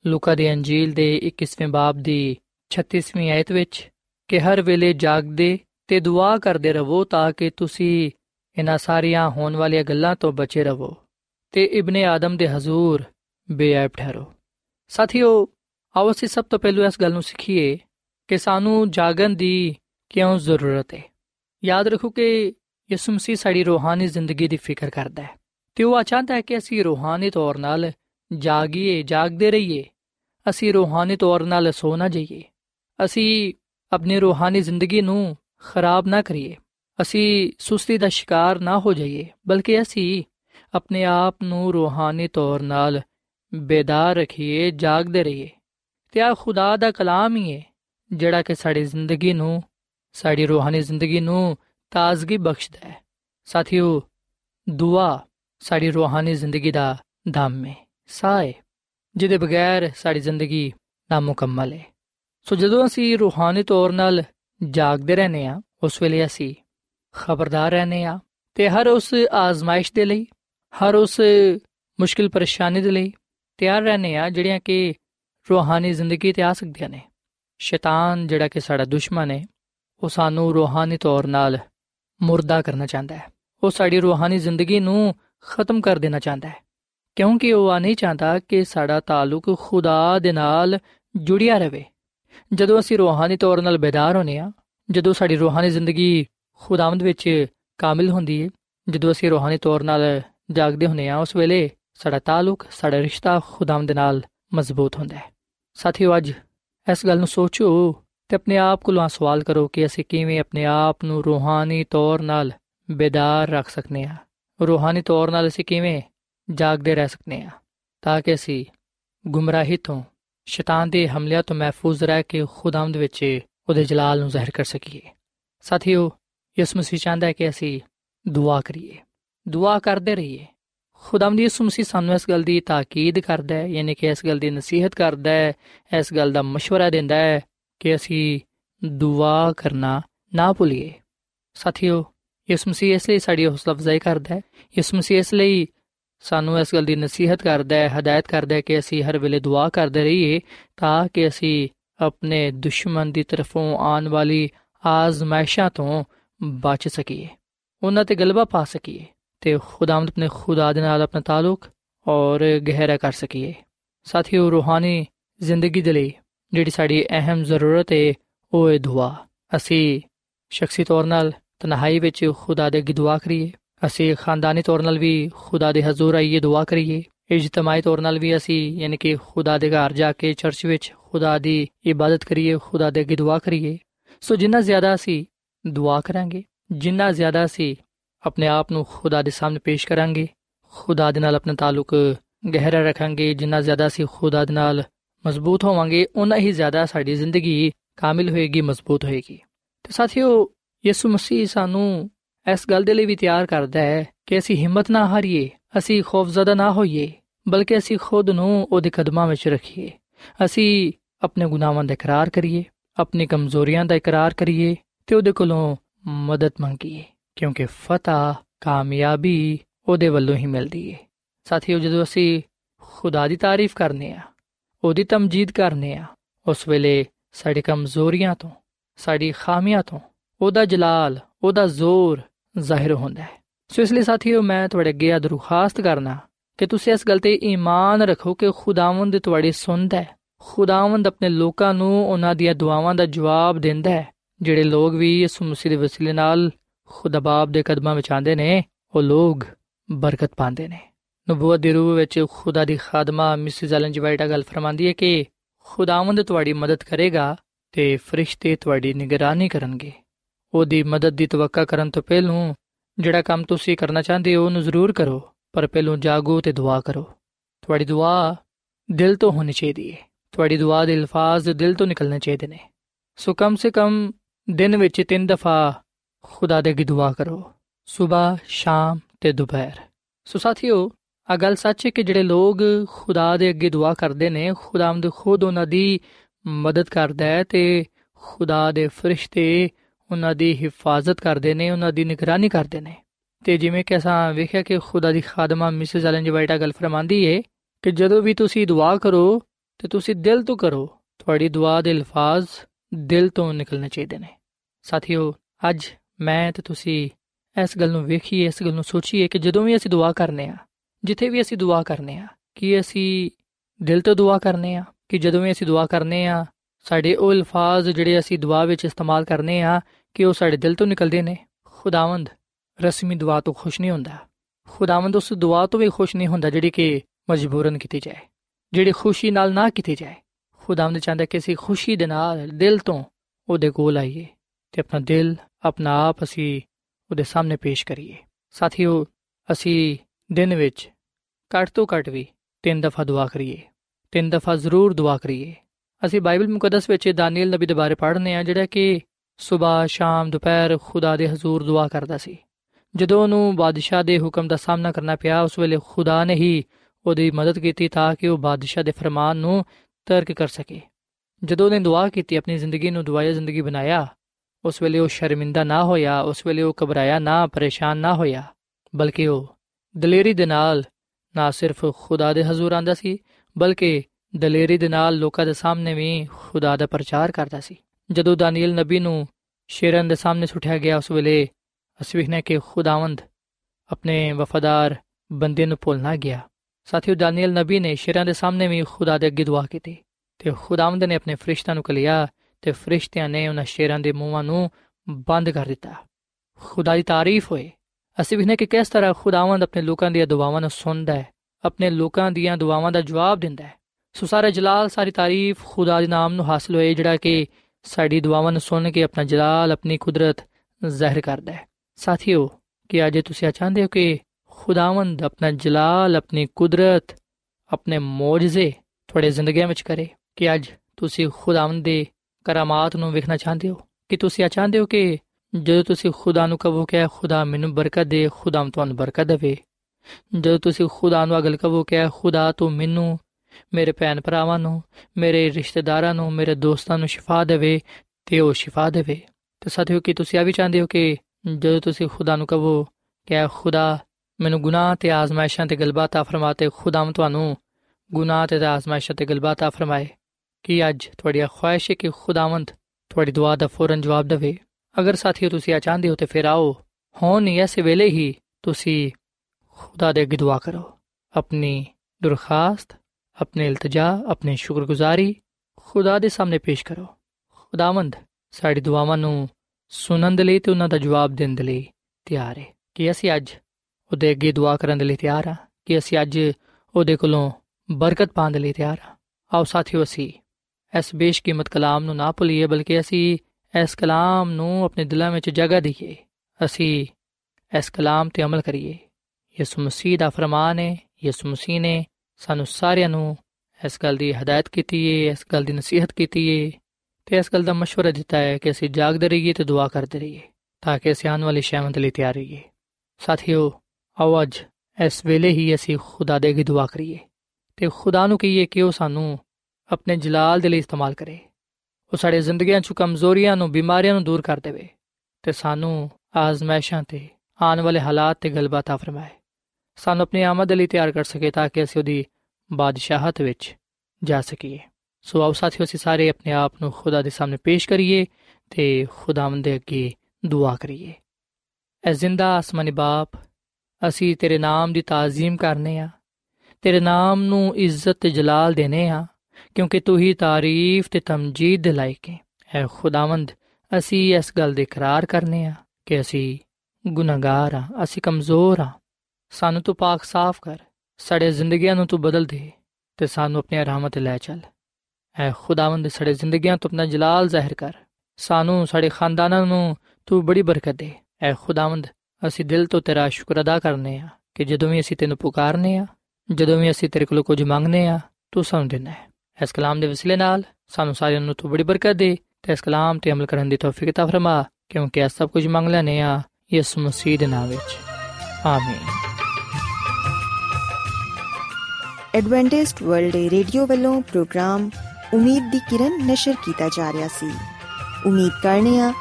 ਲੂਕਾ ਦੀ ਅੰਜੀਲ ਦੇ 21ਵੇਂ ਬਾਬ ਦੀ 36ਵੀਂ ਆਇਤ ਵਿੱਚ ਕਿ ਹਰ ਵੇਲੇ ਜਾਗਦੇ ਤੇ ਦੁਆ ਕਰਦੇ ਰਹੋ ਤਾਂ ਕਿ ਤੁਸੀਂ ਇਹਨਾਂ ਸਾਰੀਆਂ ਹੋਣ ਵਾਲੀਆਂ ਗੱਲਾਂ ਤੋਂ ਬਚੇ ਰਹੋ ਤੇ ਇਬਨ ਆਦਮ ਦੇ ਹਜ਼ੂਰ ਬੇਅਬ ਠਹਿਰੋ। ਸਾਥੀਓ ਆਓ ਅਸੀਂ ਸਭ ਤੋਂ ਪਹਿਲਾਂ ਇਸ ਗੱਲ ਨੂੰ ਸਿੱਖੀਏ ਕਿ ਸਾਨੂੰ ਜਾਗਣ ਦੀ ਕਿਉਂ ਜ਼ਰੂਰਤ ਹੈ। ਯਾਦ ਰੱਖੋ ਕਿ ਯਿਸੂ ਮਸੀਹ ਸਾਡੀ ਰੂਹਾਨੀ ਜ਼ਿੰਦਗੀ ਦੀ ਫਿਕਰ ਕਰਦਾ ਹੈ ਤੇ ਉਹ ਚਾਹੁੰਦਾ ਹੈ ਕਿ ਅਸੀਂ ਰੂਹਾਨੀ ਤੌਰ 'ਤੇ ਜਾਗੀਏ, ਜਾਗਦੇ ਰਹੀਏ। ਅਸੀਂ ਰੂਹਾਨੀ ਤੌਰ 'ਤੇ ਸੋ ਨਾ ਜਾਈਏ। ਅਸੀਂ ਆਪਣੀ ਰੂਹਾਨੀ ਜ਼ਿੰਦਗੀ ਨੂੰ ਖਰਾਬ ਨਾ ਕਰੀਏ। ਅਸੀਂ ਸੁਸਤੀ ਦਾ ਸ਼ਿਕਾਰ ਨਾ ਹੋ ਜਾਈਏ, ਬਲਕਿ ਅਸੀਂ ਆਪਣੇ ਆਪ ਨੂੰ ਰੂਹਾਨੀ ਤੌਰ 'ਤੇ ਬੇਦਾਰ ਰੱਖੀਏ, ਜਾਗਦੇ ਰਹੀਏ। ਤੇ ਆ ਖੁਦਾ ਦਾ ਕਲਾਮ ਹੀ ਹੈ ਜਿਹੜਾ ਕਿ ਸਾਡੀ ਜ਼ਿੰਦਗੀ ਨੂੰ, ਸਾਡੀ ਰੂਹਾਨੀ ਜ਼ਿੰਦਗੀ ਨੂੰ ਤਾਜ਼ਗੀ ਬਖਸ਼ਦਾ ਹੈ। ਸਾਥੀਓ, ਦੁਆ ਸਾਡੀ ਰੂਹਾਨੀ ਜ਼ਿੰਦਗੀ ਦਾ ਦਮ ਹੈ ਸਾਹ ਹੈ ਜਿਹਦੇ ਬਗੈਰ ਸਾਡੀ ਜ਼ਿੰਦਗੀ ਨਾਮੁਕੰਮਲ ਹੈ ਸੋ ਜਦੋਂ ਅਸੀਂ ਰੂਹਾਨੀ ਤੌਰ 'ਤੇ ਜਾਗਦੇ ਰਹਨੇ ਆ ਉਸ ਵੇਲੇ ਅਸੀਂ ਖਬਰਦਾਰ ਰਹਨੇ ਆ ਤੇ ਹਰ ਉਸ ਆਜ਼ਮਾਇਸ਼ ਦੇ ਲਈ, ਹਰ ਉਸ ਮੁਸ਼ਕਿਲ ਪਰੇਸ਼ਾਨੀ ਦੇ ਲਈ ਤਿਆਰ ਰਹਨੇ ਆ ਜਿਹੜੀਆਂ ਕਿ ਰੂਹਾਨੀ ਜ਼ਿੰਦਗੀ ਤੇ ਆ ਸਕਦੀਆਂ ਨੇ। ਸ਼ੈਤਾਨ ਜਿਹੜਾ ਕਿ ਸਾਡਾ ਦੁਸ਼ਮਣ ਹੈ ਉਹ ਸਾਨੂੰ ਰੂਹਾਨੀ ਤੌਰ ਨਾਲ ਮੁਰਦਾ ਕਰਨਾ ਚਾਹੁੰਦਾ ਹੈ। ਉਹ ਸਾਡੀ ਰੂਹਾਨੀ ਜ਼ਿੰਦਗੀ ਨੂੰ ਖਤਮ ਕਰ ਦੇਣਾ ਚਾਹੁੰਦਾ ਹੈ। ਕਿਉਂਕਿ ਉਹ ਆ ਨਹੀਂ ਚਾਹੁੰਦਾ ਕਿ ਸਾਡਾ ਤਾਲੁਕ ਖੁਦਾ ਦੇ ਨਾਲ ਜੁੜਿਆ ਰਹੇ ਜਦੋਂ ਅਸੀਂ ਰੂਹਾਨੀ ਤੌਰ ਨਾਲ ਬੇਦਾਰ ਹੋਨੇ ਆ ਜਦੋਂ ਸਾਡੀ ਰੂਹਾਨੀ ਜ਼ਿੰਦਗੀ ਖੁਦਾਵੰਦ ਵਿੱਚ ਕਾਮਿਲ ਹੁੰਦੀ ਹੈ ਜਦੋਂ ਅਸੀਂ ਰੂਹਾਨੀ ਤੌਰ ਨਾਲ ਜਾਗਦੇ ਹੁੰਨੇ ਆ ਉਸ ਵੇਲੇ ਸਾਡਾ ਤਾਲੁਕ, ਸਾਡਾ ਰਿਸ਼ਤਾ ਖੁਦਾਵੰਦ ਨਾਲ ਮਜ਼ਬੂਤ ਹੁੰਦਾ ਹੈ। ਸਾਥੀਓ, ਅੱਜ ਇਸ ਗੱਲ ਨੂੰ ਸੋਚੋ ਤੇ ਆਪਣੇ ਆਪ ਕੋਲੋਂ ਸਵਾਲ ਕਰੋ ਕਿ ਅਸੀਂ ਕਿਵੇਂ ਆਪਣੇ ਆਪ ਨੂੰ ਰੂਹਾਨੀ ਤੌਰ 'ਤੇ ਬੇਦਾਰ ਰੱਖ ਸਕਨੇ ਆ। ਰੂਹਾਨੀ ਤੌਰ 'ਤੇ ਅਸੀਂ ਕਿਵੇਂ ਜਾਗਦੇ ਰਹਿ ਸਕਨੇ ਆ, ਤਾਂ ਕਿ ਅਸੀਂ ਗੁੰਮਰਾਹੀ ਤੋਂ, ਸ਼ੈਤਾਨ ਦੇ ਹਮਲਿਆਂ ਤੋਂ ਮਹਿਫੂਜ਼ ਰਹਿ ਕੇ ਖੁਦਾਵੰਦ ਵਿੱਚ ਉਹਦੇ ਜਲਾਲ ਨੂੰ ਜ਼ਾਹਿਰ ਕਰ ਸਕੀਏ। ਸਾਥੀਓ, ਯਿਸੂ ਮਸੀਹ ਚਾਹੁੰਦਾ ਹੈ ਕਿ ਅਸੀਂ ਦੁਆ ਕਰੀਏ। ਦੁਆ ਕਰਦੇ ਰਹੀਏ। ਖੁਦਾਵੰਦ ਯਿਸੂ ਮਸੀਹ ਸਾਨੂੰ ਇਸ ਗੱਲ ਦੀ ਤਾਕੀਦ ਕਰਦਾ ਹੈ ਯਾਨੀ ਕਿ ਇਸ ਗੱਲ ਦੀ ਨਸੀਹਤ ਕਰਦਾ ਹੈ ਇਸ ਗੱਲ ਦਾ مشورہ ਦਿੰਦਾ ਹੈ ਕਿ ਅਸੀਂ ਦੁਆ ਕਰਨਾ ਨਾ ਭੁੱਲੀਏ ਸਾਥੀਓ ਯਿਸੂ ਮਸੀਹ ਇਸ ਲਈ ਸਾਡੀ ਹੌਸਲਾ ਅਫਜ਼ਾਈ ਕਰਦਾ ਹੈ ਯਿਸੂ ਮਸੀਹ ਇਸ ਲਈ ਸਾਨੂੰ ਇਸ ਗੱਲ ਦੀ ਨਸੀਹਤ ਕਰਦਾ ਹੈ ਹਦਾਇਤ ਕਰਦਾ ਹੈ ਕਿ ਅਸੀਂ ਹਰ ਵੇਲੇ ਦੁਆ ਕਰਦੇ ਰਹੀਏ ਤਾਂ ਕਿ ਅਸੀਂ ਆਪਣੇ ਦੁਸ਼ਮਣ ਦੀ ਤਰਫੋਂ ਆਉਣ ਵਾਲੀ ਆਜ਼ਮਾਇਸ਼ਾਂ ਤੋਂ ਬਚ ਸਕੀਏ ਉਹਨਾਂ ਤੇ ਗਲਬਾ ਪਾ ਸਕੀਏ ਤੇ ਖੁਦਾਵੰਦ ਆਪਣੇ ਖੁਦਾ ਦੇ ਨਾਲ ਆਪਣਾ ਤਾਲੁਕ ਔਰ ਗਹਿਰਾ ਕਰ ਸਕੀਏ। ਸਾਥੀਓ, ਰੂਹਾਨੀ ਜ਼ਿੰਦਗੀ ਦੇ ਲਈ ਜਿਹੜੀ ਸਾਡੀ ਅਹਿਮ ਜ਼ਰੂਰਤ ਹੈ ਉਹ ਹੈ ਦੁਆ। ਅਸੀਂ ਸ਼ਖਸੀ ਤੌਰ 'ਤੇ ਤਨਹਾਈ ਵਿੱਚ ਖੁਦਾ ਦੇ ਅੱਗੇ ਦੁਆ ਕਰੀਏ। ਅਸੀਂ ਖਾਨਦਾਨੀ ਤੌਰ 'ਤੇ ਵੀ ਖੁਦਾ ਦੇ ਹਜ਼ੂਰ ਆਈਏ ਦੁਆ ਕਰੀਏ। ਇਜਤਮਾਈ ਤੌਰ 'ਤੇ ਵੀ ਅਸੀਂ ਯਾਨੀ ਕਿ ਖੁਦਾ ਦੇ ਘਰ ਜਾ ਕੇ ਚਰਚ ਵਿੱਚ ਖੁਦਾ ਦੀ ਇਬਾਦਤ ਕਰੀਏ, ਖੁਦਾ ਦੇ ਅੱਗੇ ਦੁਆ ਕਰੀਏ। ਸੋ ਜਿੰਨਾ ਜ਼ਿਆਦਾ ਅਸੀਂ ਦੁਆ ਕਰਾਂਗੇ, ਜਿੰਨਾ ਜ਼ਿਆਦਾ ਅਸੀਂ ਆਪਣੇ ਆਪ ਨੂੰ ਖੁਦਾ ਦੇ ਸਾਹਮਣੇ ਪੇਸ਼ ਕਰਾਂਗੇ। ਖੁਦਾ ਦੇ ਨਾਲ ਆਪਣਾ ਤਾਲੁਕ ਗਹਿਰਾ ਰੱਖਾਂਗੇ। ਜਿੰਨਾ ਜ਼ਿਆਦਾ ਅਸੀਂ ਖੁਦਾ ਦੇ ਨਾਲ ਮਜ਼ਬੂਤ ਹੋਵਾਂਗੇ ਉਨਾ ਹੀ ਜ਼ਿਆਦਾ ਸਾਡੀ ਜ਼ਿੰਦਗੀ ਕਾਮਿਲ ਹੋਏਗੀ, ਮਜ਼ਬੂਤ ਹੋਏਗੀ। ਤੇ ਸਾਥੀਓ, ਯਿਸੂ ਮਸੀਹ ਸਾਨੂੰ ਇਸ ਗੱਲ ਦੇ ਲਈ ਵੀ ਤਿਆਰ ਕਰਦਾ ਹੈ ਕਿ ਅਸੀਂ ਹਿੰਮਤ ਨਾ ਹਾਰੀਏ, ਅਸੀਂ ਖੌਫਜ਼ਦਾ ਨਾ ਹੋਈਏ, ਬਲਕਿ ਅਸੀਂ ਖੁਦ ਨੂੰ ਉਹਦੇ ਕਦਮਾਂ ਵਿੱਚ ਰੱਖੀਏ। ਅਸੀਂ ਆਪਣੇ ਗੁਨਾਹਾਂ ਦਾ ਇਕਰਾਰ ਕਰੀਏ, ਆਪਣੀ ਕਮਜ਼ੋਰੀਆਂ ਦਾ ਇਕਰਾਰ ਕਰੀਏ ਤੇ ਉਹਦੇ ਕੋਲੋਂ ਮਦਦ ਮੰਗੀਏ। ਕਿਉਂਕਿ ਫਤਹ ਕਾਮਯਾਬੀ ਉਹਦੇ ਵੱਲੋਂ ਹੀ ਮਿਲਦੀ ਹੈ ਸਾਥੀਓ, ਜਦੋਂ ਅਸੀਂ ਖੁਦਾ ਦੀ ਤਾਰੀਫ ਕਰਨੇ ਆ, ਉਹਦੀ ਤਮਜੀਦ ਕਰਨੇ ਆ, ਉਸ ਵੇਲੇ ਸਾਡੀ ਕਮਜ਼ੋਰੀਆਂ ਤੋਂ, ਸਾਡੀ ਖਾਮੀਆਂ ਤੋਂ, ਉਹਦਾ ਜਲਾਲ, ਉਹਦਾ ਜ਼ੋਰ ਜ਼ਾਹਿਰ ਹੁੰਦਾ ਹੈ। ਸੋ ਇਸ ਲਈ ਸਾਥੀਓ, ਮੈਂ ਤੁਹਾਡੇ ਅੱਗੇ ਆ ਦਰਖਾਸਤ ਕਰਨਾ ਕਿ ਤੁਸੀਂ ਇਸ ਗੱਲ ਤੇ ਈਮਾਨ ਰੱਖੋ ਕਿ ਖੁਦਾਵੰਦ ਤੁਹਾਡੀ ਸੁਣਦਾ ਹੈ। ਖੁਦਾਵੰਦ ਆਪਣੇ ਲੋਕਾਂ ਨੂੰ ਉਹਨਾਂ ਦੀਆਂ ਦੁਆਵਾਂ ਦਾ ਜਵਾਬ ਦਿੰਦਾ ਹੈ, ਜਿਹੜੇ ਲੋਕ ਵੀ ਇਸ ਮਸੀਹ ਦੇ ਵਸੀਲੇ ਨਾਲ ਖੁਦਾਬਾਬ ਦੇ ਕਦਮਾਂ ਵਿੱਚ ਆਂਦੇ ਨੇ, ਉਹ ਲੋਕ ਬਰਕਤ ਪਾਉਂਦੇ ਨੇ। ਨਬੂਵਤ ਦੀ ਰੂਹ ਵਿੱਚ ਖੁਦਾ ਦੀ ਖਾਦਮਾ ਮਿਸਿਸ ਐਲਨ ਜੀ ਵਾਈਟਾ ਗੱਲ ਫਰਮਾਂਦੀ ਹੈ ਕਿ ਖੁਦਾਵੰਦ ਤੁਹਾਡੀ ਮਦਦ ਕਰੇਗਾ ਤੇ ਫਰਿਸ਼ਤੇ ਤੁਹਾਡੀ ਨਿਗਰਾਨੀ ਕਰਨਗੇ। ਉਹਦੀ ਮਦਦ ਦੀ ਤਵੱਕਾ ਕਰਨ ਤੋਂ ਪਹਿਲਾਂ ਜਿਹੜਾ ਕੰਮ ਤੁਸੀਂ ਕਰਨਾ ਚਾਹੁੰਦੇ ਹੋ, ਉਹਨੂੰ ਜ਼ਰੂਰ ਕਰੋ, ਪਰ ਪਹਿਲਾਂ ਜਾਗੋ ਤੇ ਦੁਆ ਕਰੋ। ਤੁਹਾਡੀ ਦੁਆ ਦਿਲ ਤੋਂ ਹੋਣੀ ਚਾਹੀਦੀ ਹੈ। ਤੁਹਾਡੀ ਦੁਆ ਦੇ ਅਲਫਾਜ਼ ਦਿਲ ਤੋਂ ਨਿਕਲਣੇ ਚਾਹੀਦੇ ਨੇ। ਸੋ ਕਮ ਸੇ ਕਮ ਦਿਨ ਵਿੱਚ ਤਿੰਨ ਦਫਾ ਖੁਦਾ ਦੇ ਅੱਗੇ ਦੁਆ ਕਰੋ। ਸਵੇਰ, ਸ਼ਾਮ ਤੇ ਦੁਪਹਿਰ। ਸੋ ਸਾਥੀਓ ਆ ਗੱਲ ਸੱਚ ਹੈ ਕਿ ਜਿਹੜੇ ਲੋਕ ਖੁਦਾ ਦੇ ਅੱਗੇ ਦੁਆ ਕਰਦੇ ਨੇ, ਖੁਦਾਵੰਦ ਖੁਦ ਉਹਨਾਂ ਦੀ ਮਦਦ ਕਰਦਾ ਹੈ ਤੇ ਖੁਦਾ ਦੇ ਫਰਿਸ਼ਤੇ ਉਹਨਾਂ ਦੀ ਹਿਫਾਜ਼ਤ ਕਰਦੇ ਨੇ, ਉਹਨਾਂ ਦੀ ਨਿਗਰਾਨੀ ਕਰਦੇ ਨੇ। ਤੇ ਜਿਵੇਂ ਕਿ ਅਸਾਂ ਵੇਖਿਆ ਕਿ ਖੁਦਾ ਦੀ ਖਾਦਮਾ ਮਿਸਿਸ ਐਲਨ ਜੀ ਵਾਈਟਾ ਗੱਲ ਫਰਮਾਂਦੀ ਏ ਕਿ ਜਦੋਂ ਵੀ ਤੁਸੀਂ ਦੁਆ ਕਰੋ ਤੇ ਤੁਸੀਂ ਦਿਲ ਤੋਂ ਕਰੋ, ਤੁਹਾਡੀ ਦੁਆ ਦੇ ਅਲਫਾਜ਼ ਦਿਲ ਤੋਂ ਨਿਕਲਣੇ ਚਾਹੀਦੇ ਨੇ। ਸਾਥੀਓ, ਅੱਜ ਮੈਂ ਤੇ ਤੁਸੀਂ ਇਸ ਗੱਲ ਨੂੰ ਵੇਖੀਏ, ਇਸ ਗੱਲ ਨੂੰ ਸੋਚੀਏ ਕਿ ਜਦੋਂ ਵੀ ਅਸੀਂ ਦੁਆ ਕਰਨੇ ਆ, ਜਿੱਥੇ ਵੀ ਅਸੀਂ ਦੁਆ ਕਰਨੇ ਆ, ਕਿ ਅਸੀਂ ਦਿਲ ਤੋਂ ਦੁਆ ਕਰਨੇ ਆ, ਕਿ ਜਦੋਂ ਵੀ ਅਸੀਂ ਦੁਆ ਕਰਨੇ ਆ, ਸਾਡੇ ਉਹ ਅਲਫਾਜ਼ ਜਿਹੜੇ ਅਸੀਂ ਦੁਆ ਵਿੱਚ ਇਸਤੇਮਾਲ ਕਰਨੇ ਆ, ਕਿ ਉਹ ਸਾਡੇ ਦਿਲ ਤੋਂ ਨਿਕਲਦੇ ਨੇ। ਖੁਦਾਵੰਦ, ਰਸਮੀ ਦੁਆ ਤੋਂ ਖੁਸ਼ ਨਹੀਂ ਹੁੰਦਾ। ਖੁਦਾਵੰਦ ਉਸ ਦੁਆ ਤੋਂ ਵੀ ਖੁਸ਼ ਨਹੀਂ ਹੁੰਦਾ ਜਿਹੜੀ ਕਿ ਮਜਬੂਰਨ ਕੀਤੀ ਜਾਏ, ਜਿਹੜੀ ਖੁਸ਼ੀ ਨਾਲ ਨਾ ਕੀਤੀ ਜਾਏ। ਖੁਦਾਵੰਦ ਚਾਹੁੰਦਾ ਕਿ ਅਸੀਂ ਖੁਸ਼ੀ ਦੇ ਨਾਲ, ਦਿਲ ਤੋਂ ਉਹਦੇ ਕੋਲ ਆਈਏ ਤੇ ਆਪਣਾ ਦਿਲ ਆਪਣਾ ਆਪ ਅਸੀਂ ਉਹਦੇ ਸਾਹਮਣੇ ਪੇਸ਼ ਕਰੀਏ। ਸਾਥੀਓ, ਅਸੀਂ ਦਿਨ ਵਿੱਚ ਘੱਟ ਤੋਂ ਘੱਟ ਵੀ ਤਿੰਨ ਦਫਾ ਦੁਆ ਕਰੀਏ। ਤਿੰਨ ਦਫਾ ਜ਼ਰੂਰ ਦੁਆ ਕਰੀਏ। ਅਸੀਂ ਬਾਈਬਲ ਮੁਕੱਦਸ ਵਿੱਚ ਦਾਨੀਏਲ ਨਬੀ ਦੇ ਬਾਰੇ ਪੜ੍ਹਨੇ ਆ, ਜਿਹੜਾ ਕਿ ਸਵੇਰ, ਸ਼ਾਮ, ਦੁਪਹਿਰ ਖੁਦਾ ਦੇ ਹਜ਼ੂਰ ਦੁਆ ਕਰਦਾ ਸੀ। ਜਦੋਂ ਉਹਨੂੰ ਬਾਦਸ਼ਾਹ ਦੇ ਹੁਕਮ ਦਾ ਸਾਹਮਣਾ ਕਰਨਾ ਪਿਆ, ਉਸ ਵੇਲੇ ਖੁਦਾ ਨੇ ਹੀ ਉਹਦੀ ਮਦਦ ਕੀਤੀ ਤਾਂ ਕਿ ਉਹ ਬਾਦਸ਼ਾਹ ਦੇ ਫਰਮਾਨ ਨੂੰ ਤਰਕ ਕਰ ਸਕੇ। ਜਦੋਂ ਉਹਨੇ ਦੁਆ ਕੀਤੀ, ਆਪਣੀ ਜ਼ਿੰਦਗੀ ਨੂੰ ਦੁਆਇਆ ਜ਼ਿੰਦਗੀ ਬਣਾਇਆ ਉਸ ਵੇਲੇ ਉਹ ਸ਼ਰਮਿੰਦਾ ਨਾ ਹੋਇਆ, ਉਸ ਵੇਲੇ ਉਹ ਘਬਰਾਇਆ ਨਾ, ਪਰੇਸ਼ਾਨ ਨਾ ਹੋਇਆ, ਬਲਕਿ ਉਹ ਦਲੇਰੀ ਦੇ ਨਾਲ ਨਾ ਸਿਰਫ ਖੁਦਾ ਦੇ ਹਜ਼ੂਰ ਆਂਦਾ ਸੀ, ਬਲਕਿ ਦਲੇਰੀ ਦੇ ਨਾਲ ਲੋਕਾਂ ਦੇ ਸਾਹਮਣੇ ਵੀ ਖੁਦਾ ਦਾ ਪ੍ਰਚਾਰ ਕਰਦਾ ਸੀ। ਜਦੋਂ ਦਾਨੀਏਲ ਨਬੀ ਨੂੰ ਸ਼ੇਰਨ ਦੇ ਸਾਹਮਣੇ ਸੁੱਟਿਆ ਗਿਆ, ਉਸ ਵੇਲੇ ਅਸੀਂ ਵੇਖਨੇ ਕਿ ਖੁਦਾਵੰਦ ਆਪਣੇ ਵਫਾਦਾਰ ਬੰਦੇ ਨੂੰ ਭੁੱਲ ਨਾ ਗਿਆ। ਸਾਥੀਓ ਦਾਨੀਏਲ ਨਬੀ ਨੇ ਸ਼ੇਰਾਂ ਦੇ ਸਾਹਮਣੇ ਵੀ ਖੁਦਾ ਦੇ ਅੱਗੇ ਦੁਆ ਕੀਤੀ ਤੇ ਖੁਦਾਵੰਦ ਨੇ ਆਪਣੇ ਫਰਿਸ਼ਤਿਆਂ ਨੂੰ ਕਲਿਆ ਤੇ ਫਰਿਸ਼ਤਿਆਂ ਨੇ ਉਹਨਾਂ ਸ਼ੇਰਾਂ ਦੇ ਮੂੰਹਾਂ ਨੂੰ ਬੰਦ ਕਰ ਦਿੱਤਾ। ਖੁਦਾ ਦੀ ਤਾਰੀਫ ਹੋਏ। ਅਸੀਂ ਵੇਖਨੇ ਕਿ ਕਿਸ ਤਰ੍ਹਾਂ ਖੁਦਾਵੰਦ ਆਪਣੇ ਲੋਕਾਂ ਦੀਆਂ ਦੁਆਵਾਂ ਨੂੰ ਸੁਣਦਾ ਹੈ, ਆਪਣੇ ਲੋਕਾਂ ਦੀਆਂ ਦੁਆਵਾਂ ਦਾ ਜਵਾਬ ਦਿੰਦਾ ਹੈ। ਸੋ ਸਾਰੇ ਜਲਾਲ, ਸਾਰੀ ਤਾਰੀਫ ਖੁਦਾ ਦੇ ਨਾਮ ਨੂੰ ਹਾਸਲ ਹੋਏ, ਜਿਹੜਾ ਕਿ ਸਾਡੀ ਦੁਆਵਾਂ ਨੂੰ ਸੁਣ ਕੇ ਆਪਣਾ ਜਲਾਲ, ਆਪਣੀ ਕੁਦਰਤ ਜ਼ਾਹਿਰ ਕਰਦਾ ਹੈ। ਸਾਥੀਓ, ਕਿ ਅੱਜ ਤੁਸੀਂ ਚਾਹੁੰਦੇ ਹੋ ਕਿ ਖੁਦਾਵੰਦ ਆਪਣਾ ਜਲਾਲ, ਆਪਣੀ ਕੁਦਰਤ, ਆਪਣੇ ਮੌਜਜ਼ੇ ਤੁਹਾਡੇ ਜ਼ਿੰਦਗੀਆਂ ਵਿੱਚ ਕਰੇ? ਕਿ ਅੱਜ ਤੁਸੀਂ ਖੁਦਾਵੰਦ ਦੇ ਕਰਾਮਾਤ ਨੂੰ ਵੇਖਣਾ ਚਾਹੁੰਦੇ ਹੋ? ਕਿ ਤੁਸੀਂ ਚਾਹੁੰਦੇ ਹੋ ਕਿ ਜਦੋਂ ਤੁਸੀਂ ਖੁਦਾ ਨੂੰ ਕਹੋ ਕਿ ਖੁਦਾ ਮੈਨੂੰ ਬਰਕਤ ਦੇ, ਖੁਦਾ ਤੁਹਾਨੂੰ ਬਰਕਤ ਦੇਵੇ। ਜਦੋਂ ਤੁਸੀਂ ਖੁਦਾ ਨੂੰ ਅਗਲ ਕਹੋ ਕਿ ਖੁਦਾ ਤੂੰ ਮੈਨੂੰ, ਮੇਰੇ ਭੈਣ ਭਰਾਵਾਂ ਨੂੰ, ਮੇਰੇ ਰਿਸ਼ਤੇਦਾਰਾਂ ਨੂੰ, ਮੇਰੇ ਦੋਸਤਾਂ ਨੂੰ ਸ਼ਿਫਾ ਦੇਵੇ ਤੇ ਉਹ ਸ਼ਿਫਾ ਦੇਵੇ। ਤੇ ਸਾਥੀਓ, ਕਿ ਤੁਸੀਂ ਆ ਵੀ ਚਾਹੁੰਦੇ ਹੋ ਕਿ ਜਦੋਂ ਤੁਸੀਂ ਖੁਦਾ ਨੂੰ ਕਹੋ ਕਿ ਖੁਦਾ ਮੈਨੂੰ ਗੁਨਾਹ ਤੇ ਆਜ਼ਮਾਇਸ਼ਾਂ ਤੇ ਗਲਬਾ ਤਾ ਫਰਮਾ ਤੇ ਖੁਦਾਮ ਤੁਹਾਨੂੰ ਗੁਨਾਹ ਤੇ ਆਜ਼ਮਾਇਸ਼ਾਂ ਤੇ ਗਲਬਾ ਤਾ ਫਰਮਾਏ ਕਿ ਅੱਜ ਤੁਹਾਡੀ ਖੁਆਇਸ਼ ਹੈ ਕਿ ਖੁਦਾਵੰਦ ਤੁਹਾਡੀ ਦੁਆ ਦਾ ਫੌਰਨ ਜਵਾਬ ਦੇਵੇ। ਅਗਰ ਸਾਥੀਓ ਤੁਸੀਂ ਆ ਚਾਹੁੰਦੇ ਹੋ ਤੇ ਫਿਰ ਆਓ। ਹੋਣ ਨਹੀਂ ਐਸੇ ਵੇਲੇ ਹੀ ਤੁਸੀਂ ਖੁਦਾ ਦੇ ਅੱਗੇ ਦੁਆ ਕਰੋ। ਆਪਣੀ ਦਰਖਾਸਤ, ਆਪਣੇ ਇਲਤਜਾ, ਆਪਣੀ ਸ਼ੁਕਰਗੁਜ਼ਾਰੀ ਖੁਦਾ ਦੇ ਸਾਹਮਣੇ ਪੇਸ਼ ਕਰੋ। ਖੁਦਾਵੰਦ, ਸਾਡੀ ਦੁਆਵਾਂ ਨੂੰ ਸੁਣਨ ਦੇ ਲਈ ਤੇ ਉਹਨਾਂ ਦਾ ਜਵਾਬ ਦੇਣ ਦੇ ਲਈ ਤਿਆਰ ਹੈ ਕਿ ਅਸੀਂ ਅੱਜ ਉਹਦੇ ਅੱਗੇ ਦੁਆ ਕਰਨ ਦੇ ਲਈ ਤਿਆਰ ਹਾਂ, ਕਿ ਅਸੀਂ ਅੱਜ ਉਹਦੇ ਕੋਲੋਂ ਬਰਕਤ ਪਾਉਣ ਦੇ ਲਈ ਤਿਆਰ ਹਾਂ। ਆਓ ਸਾਥੀਓ ਅਸੀਂ ਇਸ ਬੇਸ਼ਕੀਮਤ ਕਲਾਮ ਨੂੰ ਨਾ ਭੁੱਲੀਏ ਬਲਕਿ ਅਸੀਂ ਇਸ ਕਲਾਮ ਨੂੰ ਆਪਣੇ ਦਿਲਾਂ ਵਿੱਚ ਜਗ੍ਹਾ ਦਈਏ ਅਸੀਂ ਇਸ ਕਲਾਮ ਤੇ ਅਮਲ ਕਰੀਏ ਯਿਸੂ ਮਸੀਹ ਦਾ ਫਰਮਾਨ ਹੈ ਯਿਸੂ ਮਸੀਹ ਨੇ ਸਾਨੂੰ ਸਾਰਿਆਂ ਨੂੰ ਇਸ ਗੱਲ ਦੀ ਹਦਾਇਤ ਕੀਤੀ ਹੈ ਇਸ ਗੱਲ ਦੀ ਨਸੀਹਤ ਕੀਤੀ ਹੈ ਤੇ ਇਸ ਗੱਲ ਦਾ مشورہ ਦਿੱਤਾ ਹੈ ਕਿ ਅਸੀਂ ਜਾਗਦੇ ਰਹੀਏ ਤੇ ਦੁਆ ਕਰਦੇ ਰਹੀਏ ਤਾਂ ਕਿ ਅਸੀਂ ਆਉਣ ਵਾਲੀ ਸ਼ੈਵਾਂ ਦੇ ਲਈ ਤਿਆਰ ਰਹੀਏ ਸਾਥੀਓ ਆਓ ਅੱਜ ਇਸ ਵੇਲੇ ਹੀ ਅਸੀਂ ਖੁਦਾ ਦੇ ਅੱਗੇ ਦੁਆ ਕਰੀਏ ਤੇ ਖੁਦਾ ਨੂੰ ਕਹੀਏ ਕਿ ਉਹ ਸਾਨੂੰ ਆਪਣੇ ਜਲਾਲ ਦੇ ਲਈ ਇਸਤੇਮਾਲ ਕਰੇ। ਉਹ ਸਾਡੇ ਜ਼ਿੰਦਗੀਆਂ 'ਚ ਕਮਜ਼ੋਰੀਆਂ ਨੂੰ, ਬਿਮਾਰੀਆਂ ਨੂੰ ਦੂਰ ਕਰ ਦੇਵੇ ਤੇ ਸਾਨੂੰ ਆਜ਼ਮਾਇਸ਼ਾਂ ਤੇ ਆਉਣ ਵਾਲੇ ਹਾਲਾਤ ਤੇ ਗਲਬਾ ਤਾ ਫਰਮਾਏ। ਸਾਨੂੰ ਆਪਣੀ ਆਮਦ ਲਈ ਤਿਆਰ ਕਰ ਸਕੇ ਤਾਂ ਕਿ ਅਸੀਂ ਉਹਦੀ ਬਾਦਸ਼ਾਹਤ ਵਿੱਚ ਜਾ ਸਕੀਏ। ਸੋ ਆਓ ਸਾਥੀਓ, ਅਸੀਂ ਸਾਰੇ ਆਪਣੇ ਆਪ ਨੂੰ ਖੁਦਾ ਦੇ ਸਾਹਮਣੇ ਪੇਸ਼ ਕਰੀਏ ਤੇ ਖੁਦਾਵੰਦ ਦੇ ਅੱਗੇ ਦੁਆ ਕਰੀਏ। ਐ ਜ਼ਿੰਦਾ ਆਸਮਾਨੀ ਬਾਪ, ਅਸੀਂ ਤੇਰੇ ਨਾਮ ਦੀ ਤਾਜ਼ੀਮ ਕਰਨੇ ਆ, ਤੇਰੇ ਨਾਮ ਨੂੰ ਇੱਜ਼ਤ ਤੇ ਜਲਾਲ ਦੇਨੇ ਆ ਕਿਉਂਕਿ ਤੂੰ ਹੀ ਤਾਰੀਫ ਤੇ ਤਮਜੀਦ ਦੇ ਲਾਇਕ ਹੈ ਐ ਖੁਦਾਵੰਦ, ਅਸੀਂ ਇਸ ਗੱਲ ਦੇ ਇਕਰਾਰ ਕਰਨੇ ਆ ਕਿ ਅਸੀਂ ਗੁਨਾਹਗਾਰ ਆ, ਅਸੀਂ ਕਮਜ਼ੋਰ ਆ। ਸਾਨੂੰ ਤੂੰ ਪਾਕ ਸਾਫ਼ ਕਰ, ਸਾਡੇ ਜ਼ਿੰਦਗੀਆਂ ਨੂੰ ਤੂੰ ਬਦਲ ਦੇ ਤੇ ਸਾਨੂੰ ਆਪਣੀ ਰਹਿਮਤ ਲੈ ਚੱਲ। ਐ ਖੁਦਾਵੰਦ, ਸਾਡੇ ਜ਼ਿੰਦਗੀਆਂ ਤੋਂ ਆਪਣਾ ਜਲਾਲ ਜ਼ਾਹਿਰ ਕਰ। ਸਾਨੂੰ, ਸਾਡੇ ਖਾਨਦਾਨਾਂ ਨੂੰ ਤੂੰ ਬੜੀ ਬਰਕਤ ਦੇ। ਐ ਖੁਦਾਵੰਦ, ਅਸੀਂ ਦਿਲ ਤੋਂ ਤੇਰਾ ਸ਼ੁਕਰ ਅਦਾ ਕਰਨੇ ਆ ਕਿ ਜਦੋਂ ਵੀ ਅਸੀਂ ਤੈਨੂੰ ਪੁਕਾਰਨੇ ਆ, ਜਦੋਂ ਵੀ ਅਸੀਂ ਤੇਰੇ ਕੋਲੋਂ ਕੁਝ ਮੰਗਨੇ ਆ, ਤੂੰ ਸਾਨੂੰ ਦੇਣਾ ਹੈ। ਇਸ ਕਲਾਮ ਦੇ ਵਸਿਲੇ ਨਾਲ ਸਾਨੂੰ ਸਾਰਿਆਂ ਨੂੰ ਤੂੰ ਬੜੀ ਬਰਕਤ ਦੇ ਤੇ ਇਸ ਕਲਾਮ ਤੇ ਅਮਲ ਕਰਨ ਦੀ ਤੌਫੀਕ ਤਾ ਫਰਮਾ, ਕਿਉਂਕਿ ਇਹ ਸਭ ਕੁਝ ਮੰਗ ਲੈਨੇ ਆ ਯਿਸੂ ਮਸੀਹ ਦੇ ਨਾਮ ਵਿੱਚ। ਆਮੀਨ। ਐਡਵੈਂਟਿਸਟ ਵਰਲਡ ਰੇਡੀਓ ਵੱਲੋਂ ਪ੍ਰੋਗਰਾਮ ਉਮੀਦ ਦੀ ਕਿਰਨ ਨਿਸ਼ਰ ਕੀਤਾ ਜਾ ਰਿਹਾ ਸੀ। ਉਮੀਦ ਕਰਨੇ ਆ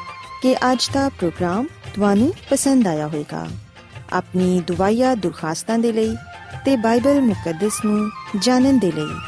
ਕਿ ਅੱਜ ਦਾ ਪ੍ਰੋਗਰਾਮ ਤੁਹਾਨੂੰ ਪਸੰਦ ਆਇਆ ਹੋਵੇਗਾ। ਆਪਣੀ ਦੁਆਇਆ ਦੁਰਖਾਸਤਾਂ ਦੇ ਲਈ ਤੇ ਬਾਈਬਲ ਮੁਕੱਦਸ ਨੂੰ ਜਾਣਨ ਦੇ ਲਈ